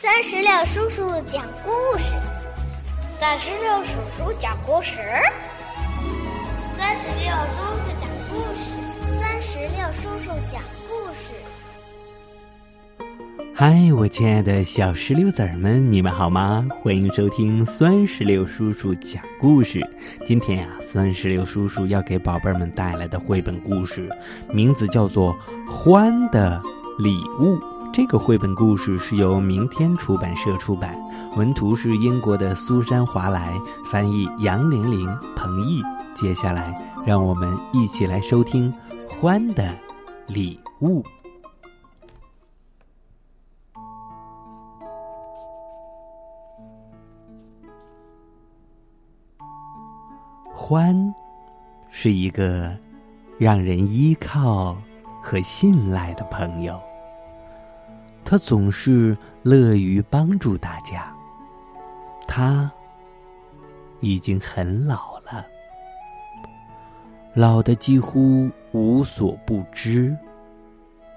三十六叔叔讲故事，三十六叔叔讲故事，三十六叔叔讲故事，三十六叔叔讲故事。嗨，我亲爱的小石榴籽儿们，你们好吗？欢迎收听酸石榴叔叔讲故事。今天呀，酸石榴叔叔要给宝贝们带来的绘本故事，名字叫做《欢的礼物》。这个绘本故事是由明天出版社出版，文图是英国的苏珊·华莱，翻译杨玲玲、彭毅。接下来，让我们一起来收听《欢的礼物》。欢是一个让人依靠和信赖的朋友。他总是乐于帮助大家。他已经很老了，老的几乎无所不知，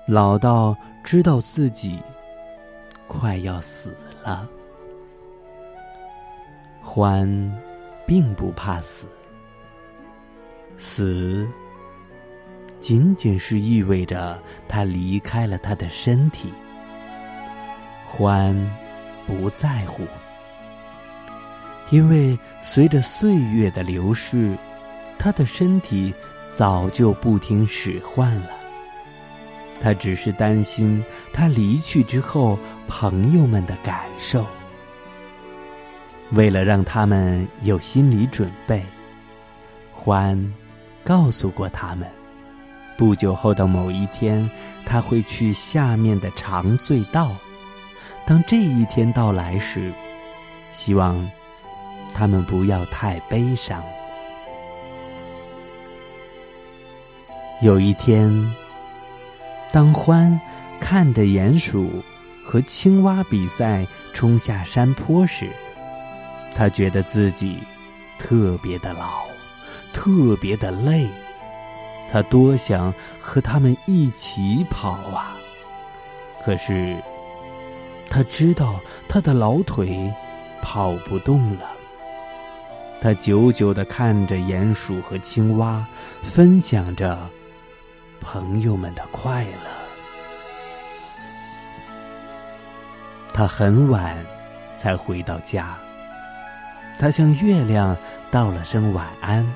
老到知道自己快要死了。欢并不怕死，死仅仅是意味着他离开了他的身体。欢不在乎，因为随着岁月的流逝，他的身体早就不听使唤了。他只是担心他离去之后朋友们的感受。为了让他们有心理准备，欢告诉过他们，不久后的某一天，他会去下面的长隧道。当这一天到来时，希望他们不要太悲伤。有一天，当欢看着鼹鼠和青蛙比赛冲下山坡时，他觉得自己特别的老，特别的累。他多想和他们一起跑啊！可是。他知道他的老腿跑不动了。他久久的看着鼹鼠和青蛙，分享着朋友们的快乐。他很晚才回到家。他向月亮道了声晚安，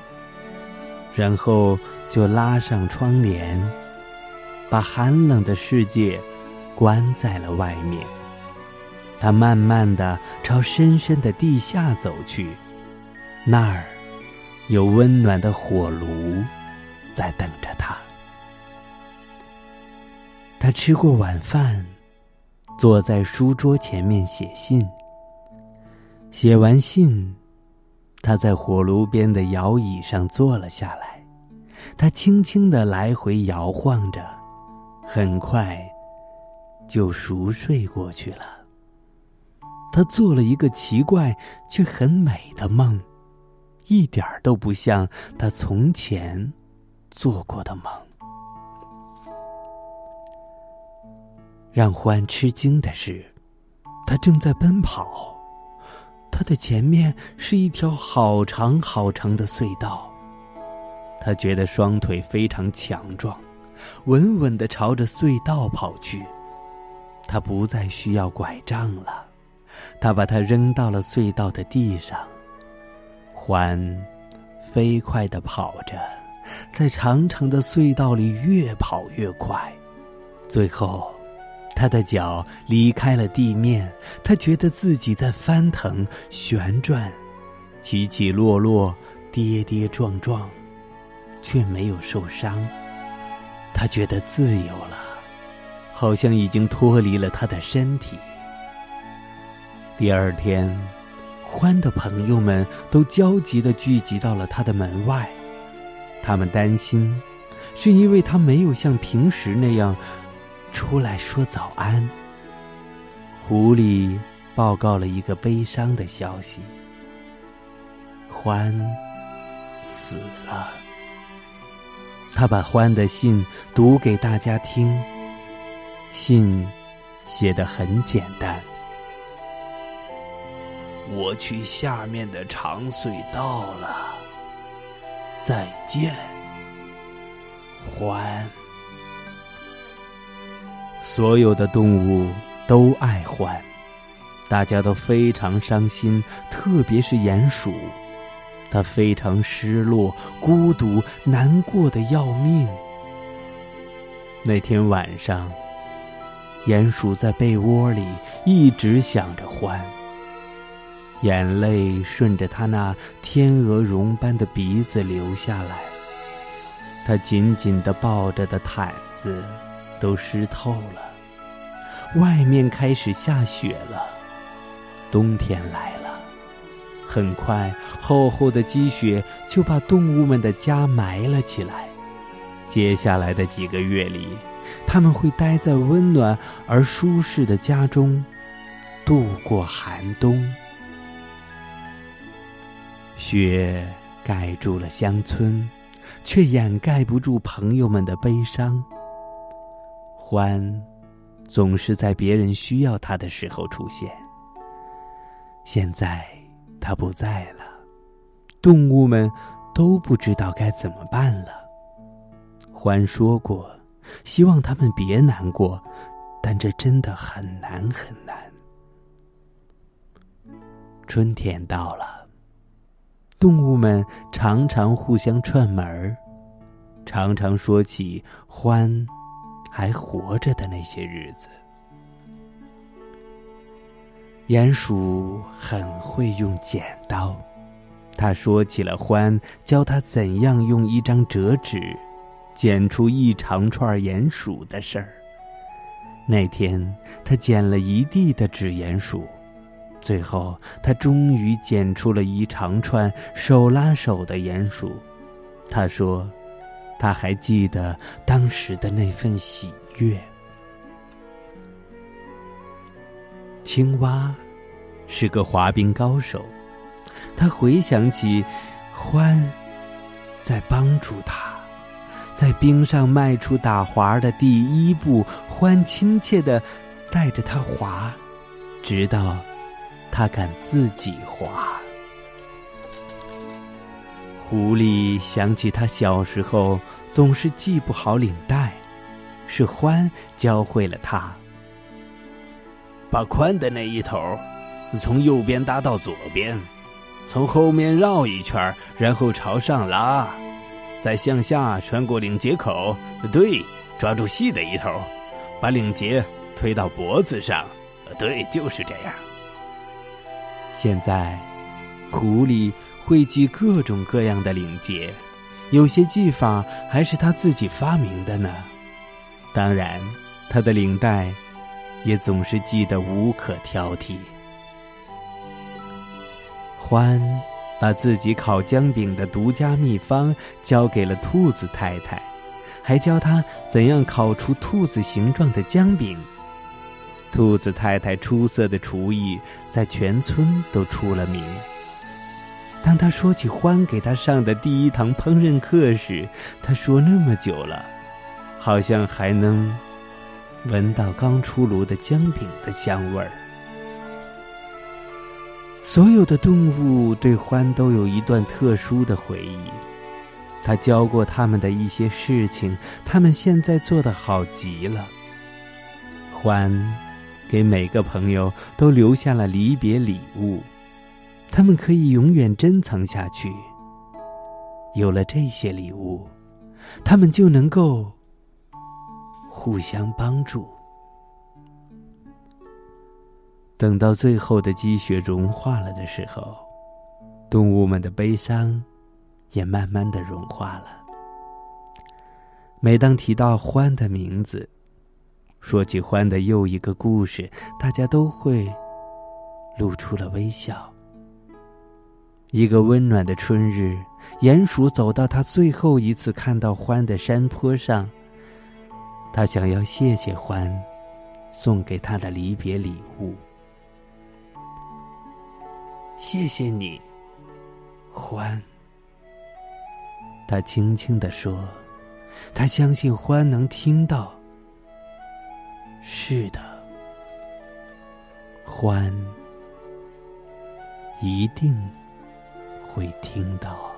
然后就拉上窗帘，把寒冷的世界关在了外面。他慢慢的朝深深的地下走去，那儿有温暖的火炉在等着他。他吃过晚饭，坐在书桌前面写信。写完信，他在火炉边的摇椅上坐了下来。他轻轻的来回摇晃着，很快就熟睡过去了。他做了一个奇怪却很美的梦，一点都不像他从前做过的梦。让欢吃惊的是，他正在奔跑，他的前面是一条好长好长的隧道。他觉得双腿非常强壮，稳稳的朝着隧道跑去，他不再需要拐杖了。他把它扔到了隧道的地上。獾飞快的跑着，在长长的隧道里越跑越快。最后，他的脚离开了地面，他觉得自己在翻腾、旋转、起起落落、跌跌撞撞，却没有受伤。他觉得自由了，好像已经脱离了他的身体。第二天，欢的朋友们都焦急的聚集到了他的门外。他们担心，是因为他没有像平时那样出来说早安。狐狸报告了一个悲伤的消息：欢死了。他把欢的信读给大家听。信写的很简单。我去下面的长隧道了。再见，獾。所有的动物都爱獾，大家都非常伤心，特别是鼹鼠，它非常失落、孤独、难过的要命。那天晚上，鼹鼠在被窝里一直想着獾，眼泪顺着他那天鹅绒般的鼻子流下来，他紧紧地抱着的毯子。都湿透了，外面开始下雪了，冬天来了。很快，厚厚的积雪就把动物们的家埋了起来。接下来的几个月里，他们会待在温暖而舒适的家中，度过寒冬。雪盖住了乡村，却掩盖不住朋友们的悲伤。獾总是在别人需要它的时候出现。现在它不在了，动物们都不知道该怎么办了。獾说过，希望他们别难过，但这真的很难很难。春天到了，动物们常常互相串门儿，常常说起獾。还活着的那些日子，鼹鼠很会用剪刀。他说起了獾教他怎样用一张折纸剪出一长串鼹鼠的事儿。那天，他剪了一地的纸鼹鼠，最后他终于剪出了一长串手拉手的鼹鼠。他说。他还记得当时的那份喜悦。青蛙是个滑冰高手，他回想起欢在帮助他，在冰上迈出打滑的第一步，欢亲切的带着他滑，直到他敢自己滑。狐狸想起他小时候总是系不好领带，是獾教会了他。把宽的那一头从右边搭到左边，从后面绕一圈，然后朝上拉，再向下穿过领结口。对，抓住细的一头，把领结推到脖子上。对，就是这样。现在，狐狸。会系各种各样的领结，有些系法还是他自己发明的呢。当然，他的领带也总是系得无可挑剔。欢把自己烤姜饼的独家秘方交给了兔子太太，还教他怎样烤出兔子形状的姜饼。兔子太太出色的厨艺在全村都出了名。当他说起欢给他上的第一堂烹饪课时，他说：“那么久了，好像还能闻到刚出炉的姜饼的香味儿。”所有的动物对欢都有一段特殊的回忆，他教过他们的一些事情，他们现在做的好极了。欢给每个朋友都留下了离别礼物。他们可以永远珍藏下去。有了这些礼物，他们就能够互相帮助。等到最后的积雪融化了的时候，动物们的悲伤也慢慢的融化了。每当提到獾的名字，说起欢的又一个故事，大家都会露出了微笑。一个温暖的春日，鼹鼠走到他最后一次看到獾的山坡上。他想要谢谢獾，送给他的离别礼物。谢谢你，獾。他轻轻地说：“他相信獾能听到。”是的，欢。一定会听到。